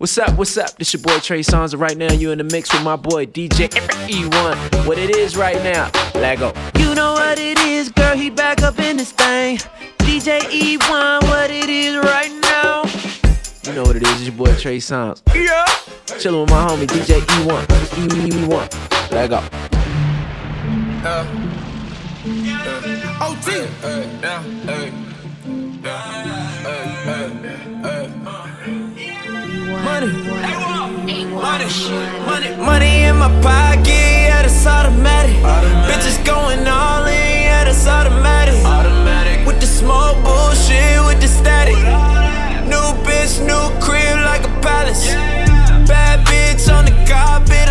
What's up? What's up? This your boy Trey Songz, and right now you in the mix with my boy DJ E1. What it is right now? Lego. You know what it is, girl. He back up in this thing. DJ E1, what it is right now? You know what it is? It's your boy Trey Songz. Yeah. Chilling with my homie DJ E1. E1. Lego. Uh, uh, OT. Uh, uh, uh. Money, money, money, money in my pocket, yeah, that's automatic. automatic. Bitches going all in, yeah, that's automatic. automatic. With the small bullshit, with the static. New bitch, new crib like a palace. Bad bitch on the carpet,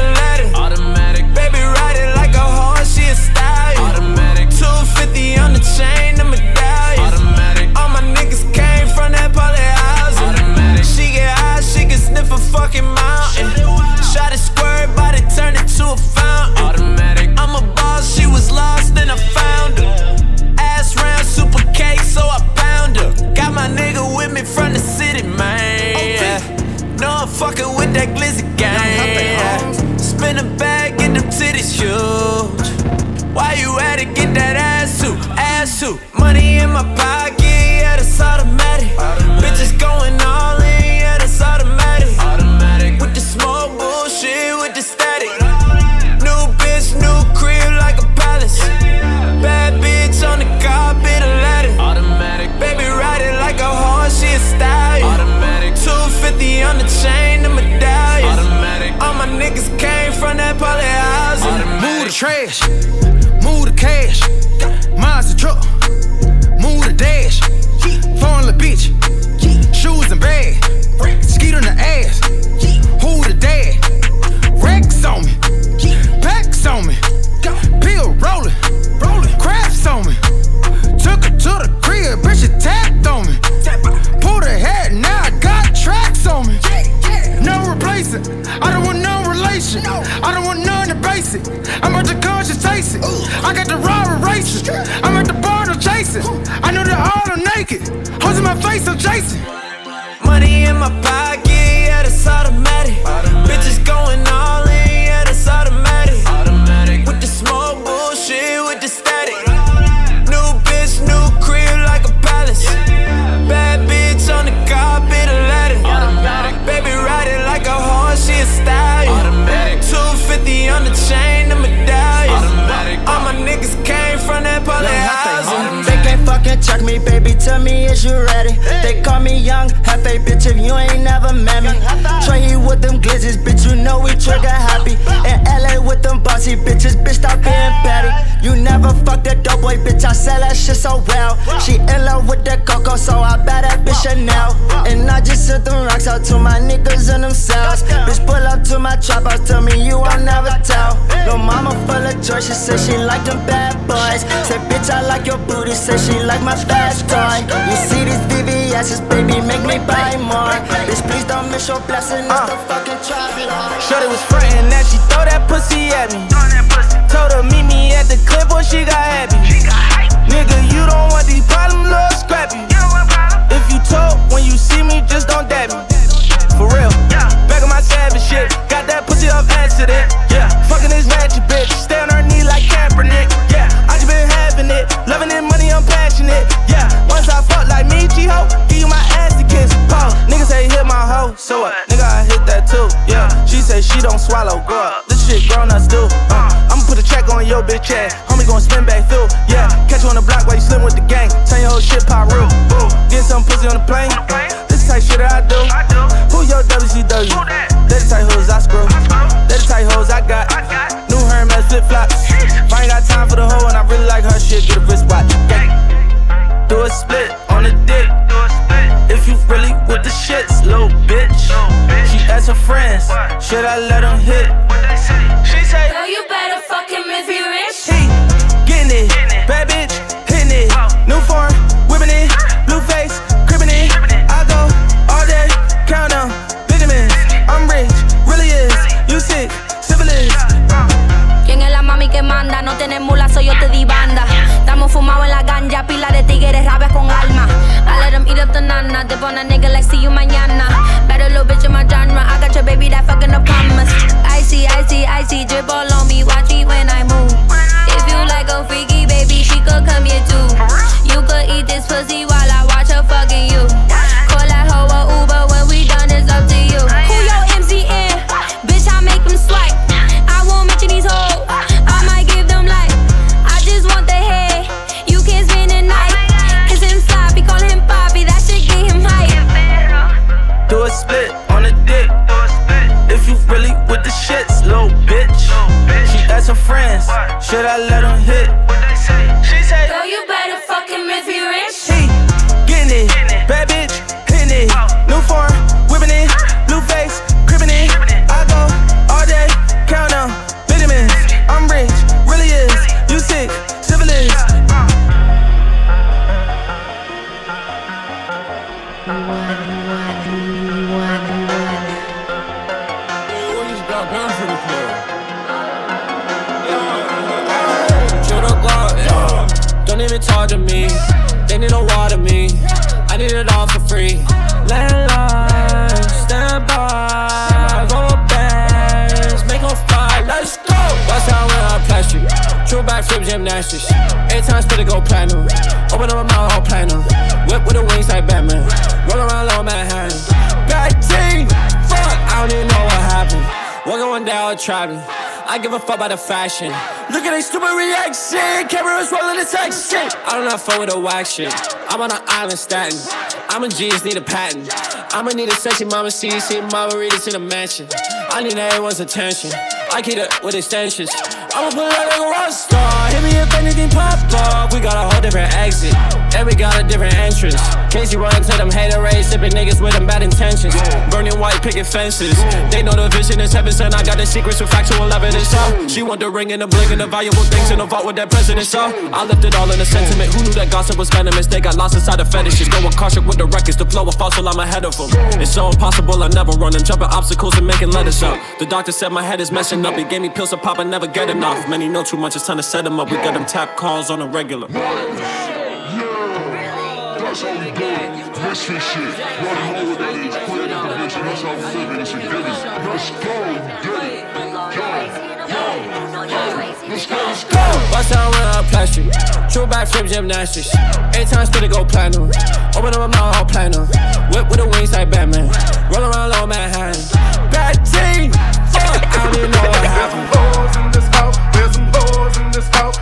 trash, move the cash. Mine's the truck, move the dash. Foreign little bitch, bossy bitches, bitch, stop being petty. You never dope boy, bitch, I sell that shit so well. She in love with that coco, so I bet that bitch Chanel. And I just sent them rocks out to my niggas in them cells. Bitch, pull up to my trap house, tell me you I'll never tell. Lil' mama full of joy, she said she like them bad boys. Said, bitch, I like your booty, said she like my fast toy. You see these VVS's, baby, make me buy more. Bitch, please don't miss your blessing, it's the fucking trap. Shorty was frontin' that she throw that pussy at me. Told her meet me at the clip, boy, she got happy. Nigga, you don't want these problems, little scrappy. If you told when you see me, just don't dab me. For real. Back on my savage shit. Got that pussy off accident. Yeah. Fucking this magic bitch. Stay on her knee like Kaepernick. Yeah. I just been having it. Loving it, money, I'm passionate. Yeah. Once I fuck like me, G-Ho, give you my ass to kiss. Pause. Nigga say hit my hoe. So what? Nigga, I hit that too. Yeah. She say she don't swallow. Grow up. Shit grown ups do. Uh, I'ma put a check on your bitch ass. Homie gon' spin back through. Yeah. Catch you on the block while you slim with the gang. Turn your whole shit pop real. Boo. Get some pussy on the plane. This type shit that I do. Who your WCW? They the type hoes I screw. They the type hoes I got. New Hermes flip flops. I ain't got time for the hoe and I really like her shit, get a wristwatch. Gang. Do a split on the dick. If you really with the shits, little bitch. Asked her friends, should I let them hit? She say, Girl, you better fuck him if he rich. he getting it, bad bitch hitting it, new foreign whipping it, blue face cribbing it. I go all day, count on vitamins. I'm rich, really is. You sick, syphilis. ¿Quién es la mami que manda? No tienes mula, soy yo te di banda. Estamos fumados en la ganja, pila de tigres, rabias con alma. I let 'em eat up the nana, dip on a nigga like see you mañana. Little bitch in my genre. I got your baby that fucking up commas. Icy, icy, icy, drip all on me. Watch me when I move. If you like a freaky baby, she could come here too. You could eat this pussy while I watch her fucking you. Call that hoe a Uber I it all for free. Landline, stand by. Roll bands, make them fly. Let's go. What's out when I plastic? True backflip gymnastics. Eight times spit it go platinum. Open up my mouth, all platinum. Whip with the wings like Batman. Roll around low Manhattan. Bad team. Fuck, I don't even know what happened. Walking one down trapping. I give a fuck about the fashion. Look at they stupid reaction. Cameras rolling the shit. I do not fuck with the wax shit. I'm on an island statin. I'm a genius, need a patent. I'ma need a sexy mama see mama read this in a mansion. I need everyone's attention. I keep it with extensions. I'ma put it like a rock star. Hit me if anything pop up. We got a whole different exit. And we got a different entrance. Casey run to them hater rays, sipping niggas with them bad intentions. Burning white picket fences. They know the vision is heaven sent. I got the secrets with factual evidence. So she want the ring and the bling and the valuable things in the vault with that president. So I left it all in the sentiment. Who knew that gossip was venomous? They got lost inside the fetishes. Go with caution with the records. The flow of fossil, I'm ahead of them. It's so impossible, I never run. I'm jumping obstacles and making letters up. The doctor said my head is messing up. He gave me pills to pop, I never get enough. Many know too much, it's time to set them up. We got them tap calls on a regular. Misfit shit. Running holidays, creative division. That's how we live it. It's a given. Let's go, get it. Yo, yo, let's go, let's go. Bust down when I plastic. True backflip gymnastics. Eight times spit it go platinum. Open up my mouth, all platinum. Whip with the wings like Batman. Roll around low Manhattan. Bad team. Fuck, I don't even know what happened. Whores in this house. There's some whores in this house.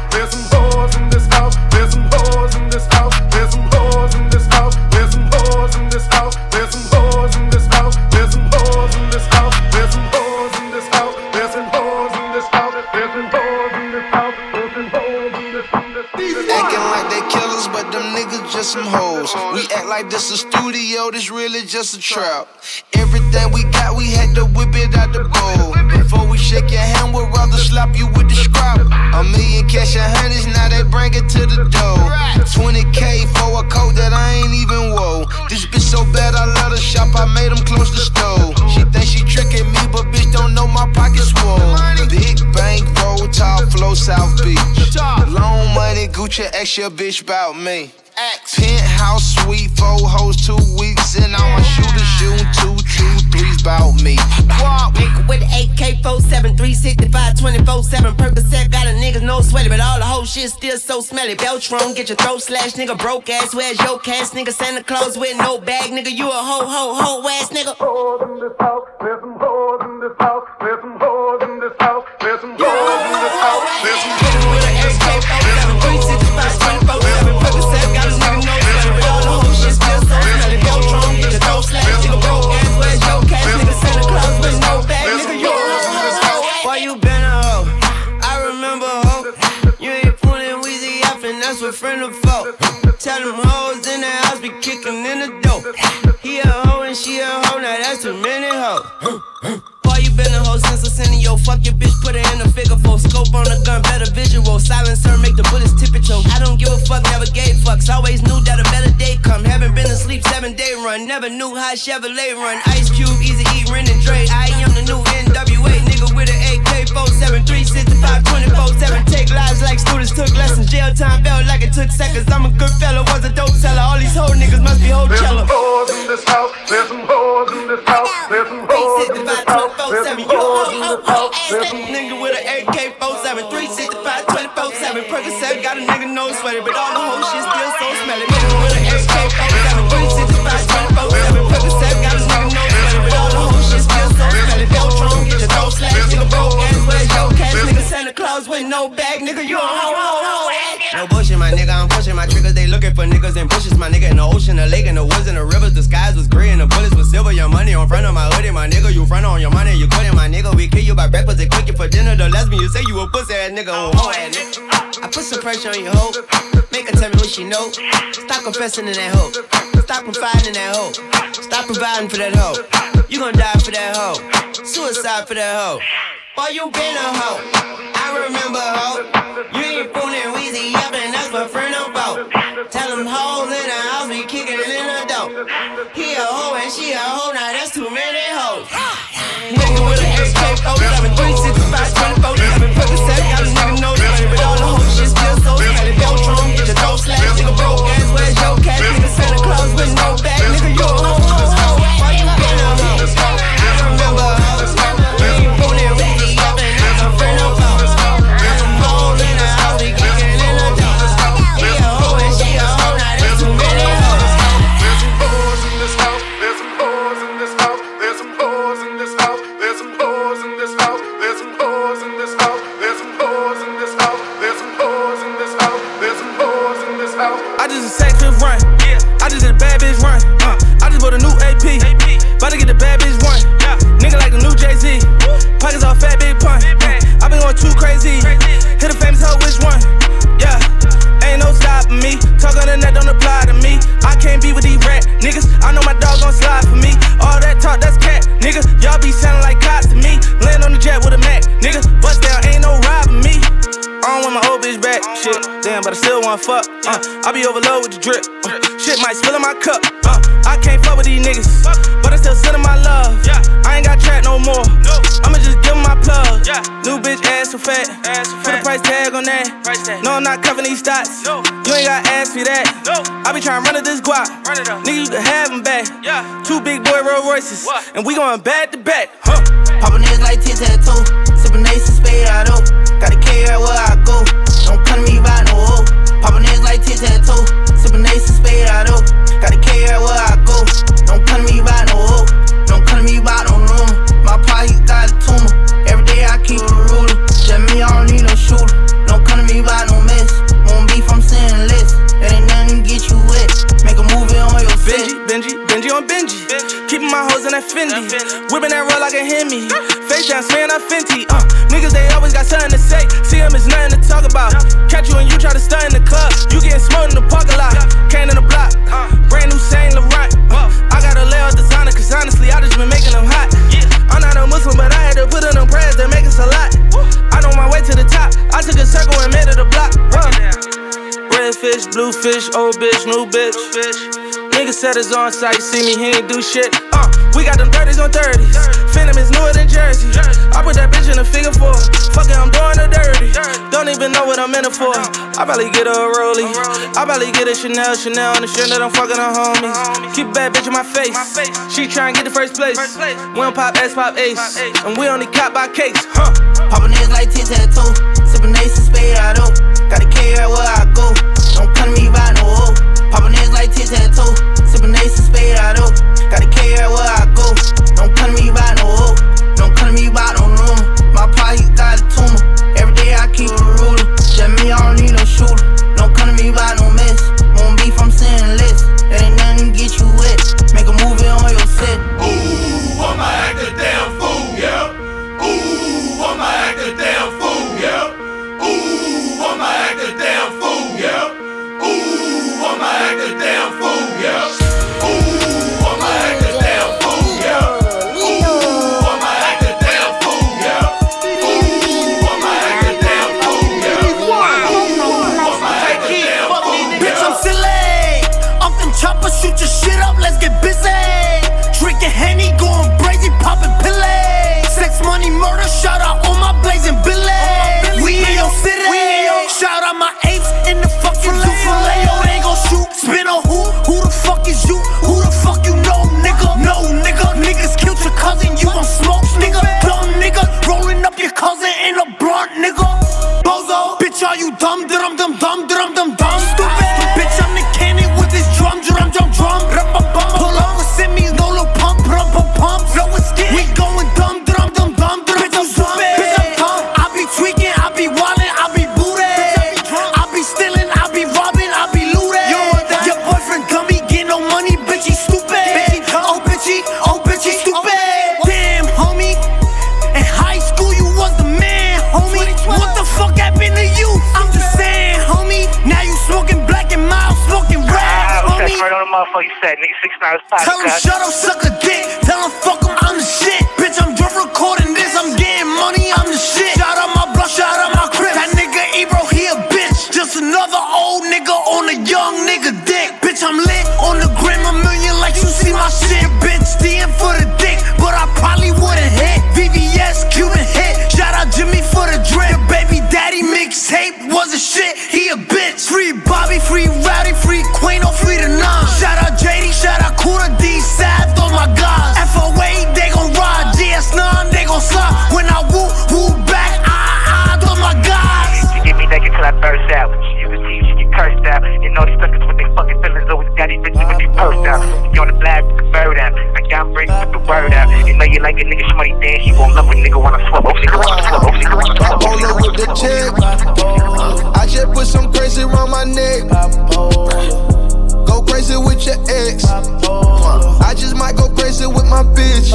Some. We act like this a studio, this really just a trap. Everything we got, we had to whip it out the bowl. Before we shake your hand, we'd rather slap you with the scrap. A million cash and hundreds, now they bring it to the door. 20k for a coat that I ain't even wore. This bitch so bad, I let her shop, I made them close the store. She think she tricking me, but bitch don't know my pockets full. Big bank, roll, top flow, South Beach. Loan money, Gucci, ask your bitch about me. Penthouse suite, four hoes, two weeks, and I'ma shoot a shooting two, two, threes about me. Walk with the AK 47, 365, 24 7. Percocet got a nigga no sweaty, but all the whole shit still so smelly. Beltron, get your throat slashed, nigga. Broke ass, where's your cash, nigga? Santa Claus with no bag, nigga. You a hoe, hoe, hoe ass nigga. whores in this house. There's some whores in this house. There's some whores in this house. There's some whores in this house. There's some whores in this house. There's some whores in this house. Percocet Fuck your bitch, put her in a figure four. Scope on the gun, better visual. Silencer, make the bullets tip it yo. I don't give a fuck, never gave fucks. Always knew that a better day come. Haven't been asleep seven day run. Never knew how Chevrolet run. Ice Cube, Easy E, Ren and Dre. I am the new 24-7, Take lives like students took lessons. Jail time felt like it took seconds. I'm a good fella, was a dope seller. All these whole niggas must be whole cellar There's some hoes in this house. There's some hoes in this house. There's some hoes in this house. There's in this house. Nigga with an AK-47 365, 24-7 Percocet got a nigga nose sweaty But all the whole shit still so smelly. Santa with no back, nigga, you a hoe, hoe, hoe. No bullshit, my nigga, I'm pushing my triggers, they looking for niggas in bushes, my nigga in the ocean, the lake, in the woods, in the rivers, the skies was gray and the bullets was silver. Your money on front of my hoodie, my nigga, you front on your money, you quitting, my nigga. We kill you by breakfast and cook you for dinner. The lesbian, you say you a pussy ass nigga, oh, hoe ass nigga. I put some pressure on your hoe, make her tell me what she know. Stop confessing in that hoe, stop confiding in that hoe, stop providing for that hoe. You gon' die for that hoe, suicide for that hoe. Boy, you been a hoe. Remember hoe. You ain't fooling Weezy up and that's my friend fault. Tell them hoes in the house be kicking in the door. He a hoe and she a hoe, now that's too many hoes. Nigga with an AK 47, 365, 24 7. Percocet got a nigga no money, but all the whole shit still so smelly. Beltron, get your throat slashed, nigga broke ass, where's your cash? Nigga Santa Claus with no bag, nigga you a hoe, covering these. You ain't gotta ask me that. No. I be trying to run to this guap. Nigga, you can have 'em back. Yeah. Two big boy Rolls Royces, and we going back to back. Huh. Poppin' niggas like tit tattoo. Sippin' ace and spade out of. Gotta care where I go. Don't come to me by no hoe. Poppin' niggas like tit tattoo. Sippin' ace and spade out of. Gotta care where I go. Don't come to me by no hoe. Benji, Benji, Benji on Benji. Keeping my hoes in that Fendi. Whipping that roll like a Hemi. Face down, smearing that Fenty. Uh, niggas, they always got something to say. See them is nothing to talk about. Catch you and you try to stun in the club. You getting smoked in the parking lot. Came in the block. Brand new Saint Laurent. Uh, I got a layer designer, cause honestly, I just been making them hot. I'm not a Muslim, but I had to put in them prayers that make us a lot. I know my way to the top. I took a circle and made it a block. Uh. Red fish, blue fish, old bitch, new bitch. Nigga said it's on site, see me, he ain't do shit. Uh, we got them 30s on 30s. Phantom is newer than Jersey. I put that bitch in a figure four. Fuck it, I'm doing her dirty. Don't even know what I'm in it for. I probably get a rollie. I probably get a Chanel, Chanel on the shit that I'm fucking her homies. Keep a bad bitch in my face. She tryna get the first place. Don't pop S, pop Ace. And we only cop by case. Huh. Poppin' niggas like tit tattoo. Sippin' ace and spade out. Gotta care where I go. Don't come to me by. Poppin' niggas like tit tattoo. Sippin' ace and spade out of. Gotta care where I go. Don't come to me by no hoe. Don't come to me by no room. My pie, he got a A nigga shmoney dance. Gon' love a nigga wanna swallow. Polo with the check. I just put some crazy around my neck. Go crazy with your ex. I just might go crazy with my bitch.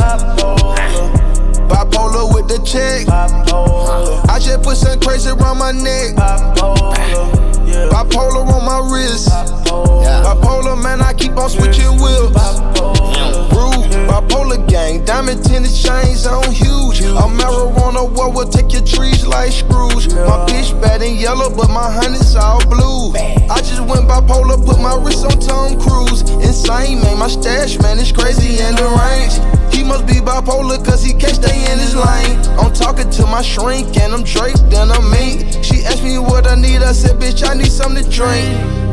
Bipolar with the check. I just put some crazy around my neck. Bipolar bipolar on my wrist. Bipolar, man, I keep on switching whips. Rude, bipolar gang, diamond tinted chains on huge. A marijuana war will take your trees like screws. My bitch bad and yellow, but my honey's all blue. I just went bipolar, put my wrist on Tom Cruise. Insane, man, my stash, man, it's crazy in the range. Must be bipolar, cause he can't stay in his lane. I'm talking to my shrink, and I'm draped in a mink. She asked me what I need, I said, bitch, I need something to drink.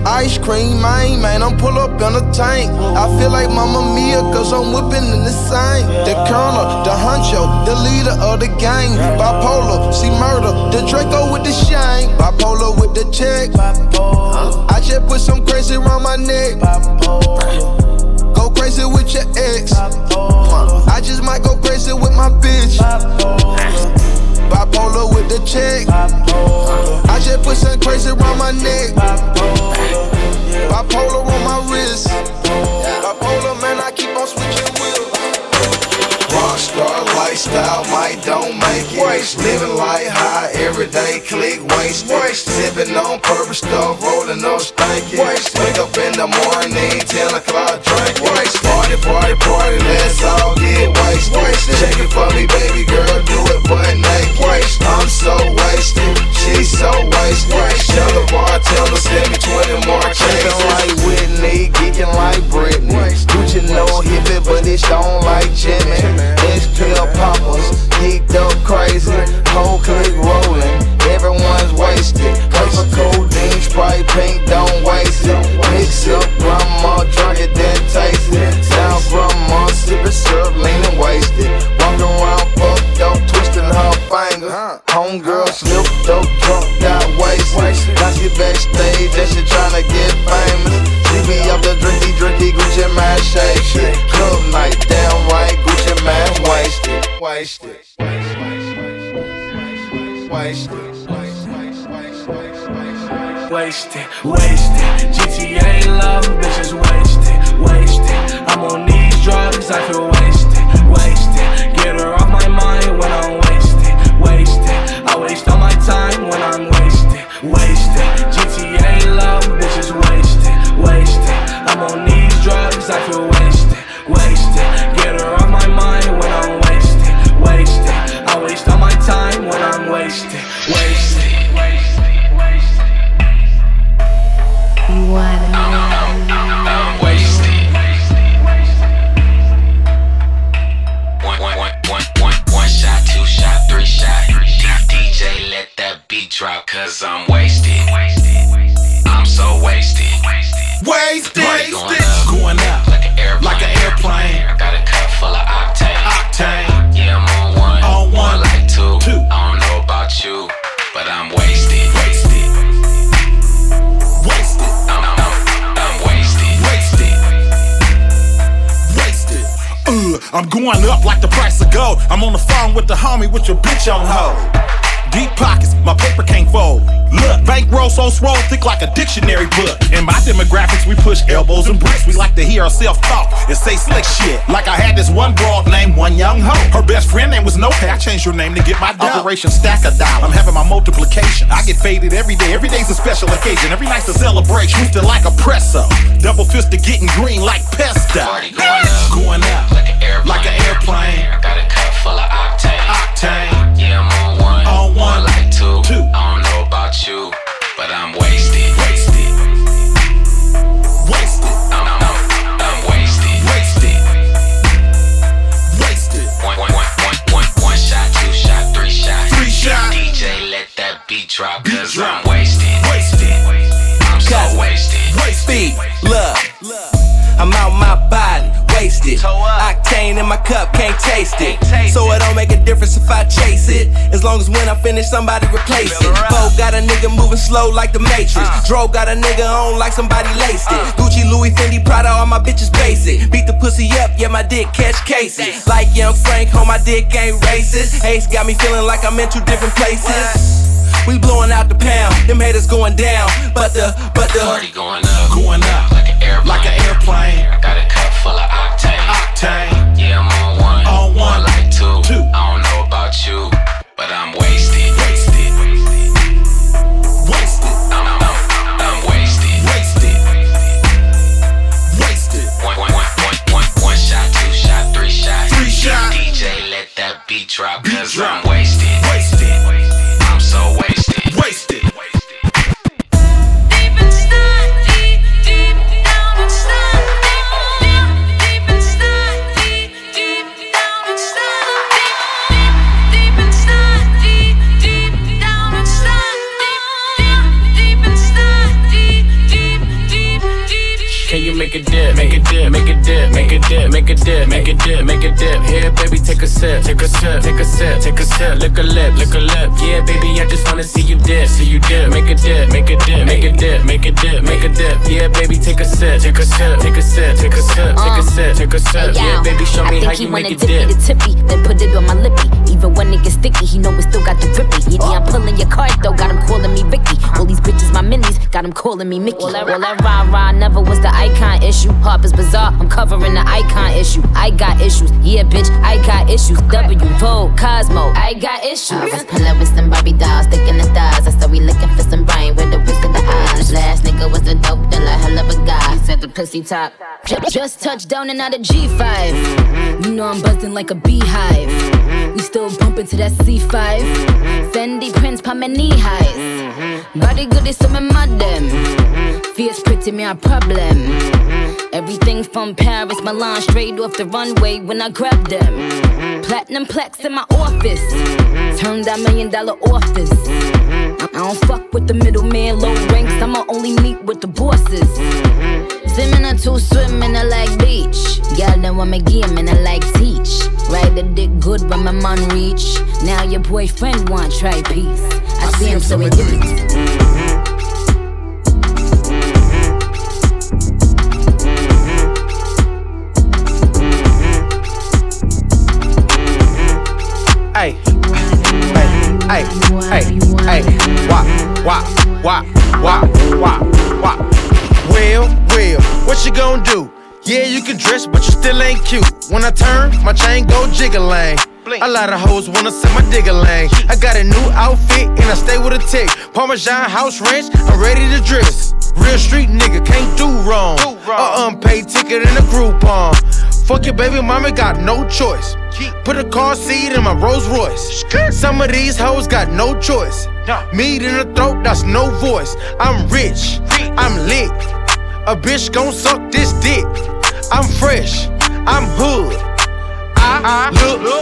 Ice cream, man, man, I'm pull up in a tank. I feel like Mama Mia, cause I'm whipping in the same. The colonel, the huncho, the leader of the gang. Bipolar, see murder, the Draco with the shine. Bipolar with the check. I just put some crazy around my neck. Bipolar on my wrist. Bipolar, man, I keep on switching wheels. Rockstar lifestyle, might don't make it. Living life high, everyday click waste. waste. Sipping on purpose stuff, rolling up stanky. Wake up in the morning, 10 o'clock drink. Waste. Party, party, party, let's all get wasted. Shake it for me, baby girl, don't like Jimmy. It's pill poppers, geeked up crazy. Whole clique rolling, everyone's wasted. Hyper codeine, Sprite pink, don't waste it. Mix up grandma, drunk it, then taste it. Now grandma sipping syrup, leaning wasted. Walking around fucked up, twisting her fingers. Homegirl slipped up, drunk, got wasted. Now she backstage and she tryna get famous. She be up the drinky, drinky, Gucci Mane shake shit. Night, damn right, Gucci Mane wasted. Wasted. Wasted. Wasted, wasted. GTA love, bitches wasted, wasted. I'm on these drugs, I feel wasted, wasted. Get her off my mind when I'm wasted, wasted. I waste all my time when I'm wasted, wasted. GTA love, bitches wasted, wasted. I'm on these drugs, I feel wasted, wasted. I'm on the phone with the homie with your bitch on hold. Deep pockets, my paper can't fold. Bankroll so swole, thick like a dictionary book. In my demographics, we push elbows and bricks. We like to hear ourselves talk and say slick shit. Like I had this one broad named One Young Ho. Her best friend name was No Pay. I changed her name to get my dough. Operation Stack a Dollar. I'm having my multiplication. I get faded every day. Every day's a special occasion. Every night's a celebration. It like a presso. Double fisted getting green like pesto. Party going up. Going up. Like an airplane. Like an airplane. I got a cup full of octane. Octane. Yeah, I'm on one. On one. like two. Two. I don't know about you, but I'm wasted. Wasted. Wasted. I'm, I'm, I'm, wasted. Wasted. Wasted. One, one, one, one, one, one shot, two shot, three shot. Three shot. DJ, let that beat drop, Beat cause drop. I'm wasted. Octane in my cup, can't taste it. So it don't make a difference if I chase it. As long as when I finish, somebody replace it. Bo got a nigga moving slow like the Matrix. Dro got a nigga on like somebody laced it. Gucci, Louis, Fendi, Prada, all my bitches basic. Beat the pussy up, yeah, my dick catch cases. Like young Frank, home my dick ain't racist. Ace got me feeling like I'm in two different places. We blowing out the pound, them haters going down. But the, but the. Party going up. Going up. Like an airplane. Like an airplane. I got a cup full of octane. Octane. Yeah, I'm on one. On one. like two. Two. I don't know about you, but I'm wasted. Wasted. Wasted. I'm, I'm, wasted. Wasted. Wasted. One, one, one, one, one, one shot, two shot, three shot. Three shot. DJ, let that beat drop, Beat cause drop. I'm wasted. Wasted. Dip, make a dip. Yeah, baby, take a sip, take a sip, take a sip, take a sip, take a uh, sip, take a sip. Yeah, baby, show me I how think he you make wanna it dip dip. the tippy, then put it on my lippy. Even when it gets sticky, he know it still got the grippy. Yeah, yeah, I'm pulling your card though, got him calling me Ricky. All these bitches my minis, got him calling me Mickey. All that, all that rah rah never was the icon issue. Harper's Bazaar, I'm covering the icon issue. I got issues, yeah, bitch, I got issues. W Vogue, Cosmo, I got issues. I was pulling with some Barbie dolls, sticking the stars. I said we looking for some brain with the whisk of the eyes. Last nigga was a dealer, hell of a guy. The pussy top. Just, just touched down and out of G5. You know I'm buzzing like a beehive. We still bumping to that C5. Fendi Prince, pa my knee highs. Body good is some in my them. Fierce pretty me a problem. Everything from Paris, Milan, straight off the runway when I grab them. Platinum plex in my office. Turn that million dollar office. I don't fuck with the middleman, low ranks. I'ma only meet with the bosses. Swimming or two swimming, I like beach. Girl, then want me game and I like teach. Ride the dick good when my man reach. Now your boyfriend want try peace. I, see him so he did it. When I turn, my chain go jiggling. A lot of hoes wanna see my digger lane. I got a new outfit and I stay with a tick. Parmesan house ranch, I'm ready to dress. Real street nigga, can't do wrong. A unpaid ticket in a Groupon. Fuck your baby mama, got no choice. Put a car seat in my Rolls Royce. Some of these hoes got no choice. Meat in the throat, that's no voice. I'm rich, I'm lit. A bitch gon' suck this dick. I'm fresh, I'm hood. I uh-huh. look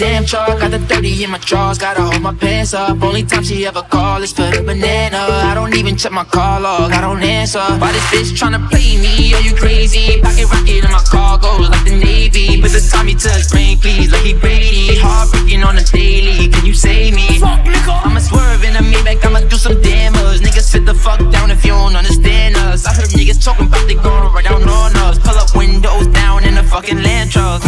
damn truck, Got the 30 in my drawers, gotta hold my pants up. Only time she ever call is for the banana. I don't even check my call log, I don't answer. Why this bitch tryna play me? Are you crazy? Pocket rocket in my cargo like the Navy. Put the Tommy to his brain, please, like he Brady. Heartbreaking on the daily, can you save me? Fuck, nigga. I'ma swerve in a Maybach, I'ma do some damage. Niggas sit the fuck down if you don't understand us. I heard niggas talking about they gon' ride down on us. Pull up windows down in a fucking land truck.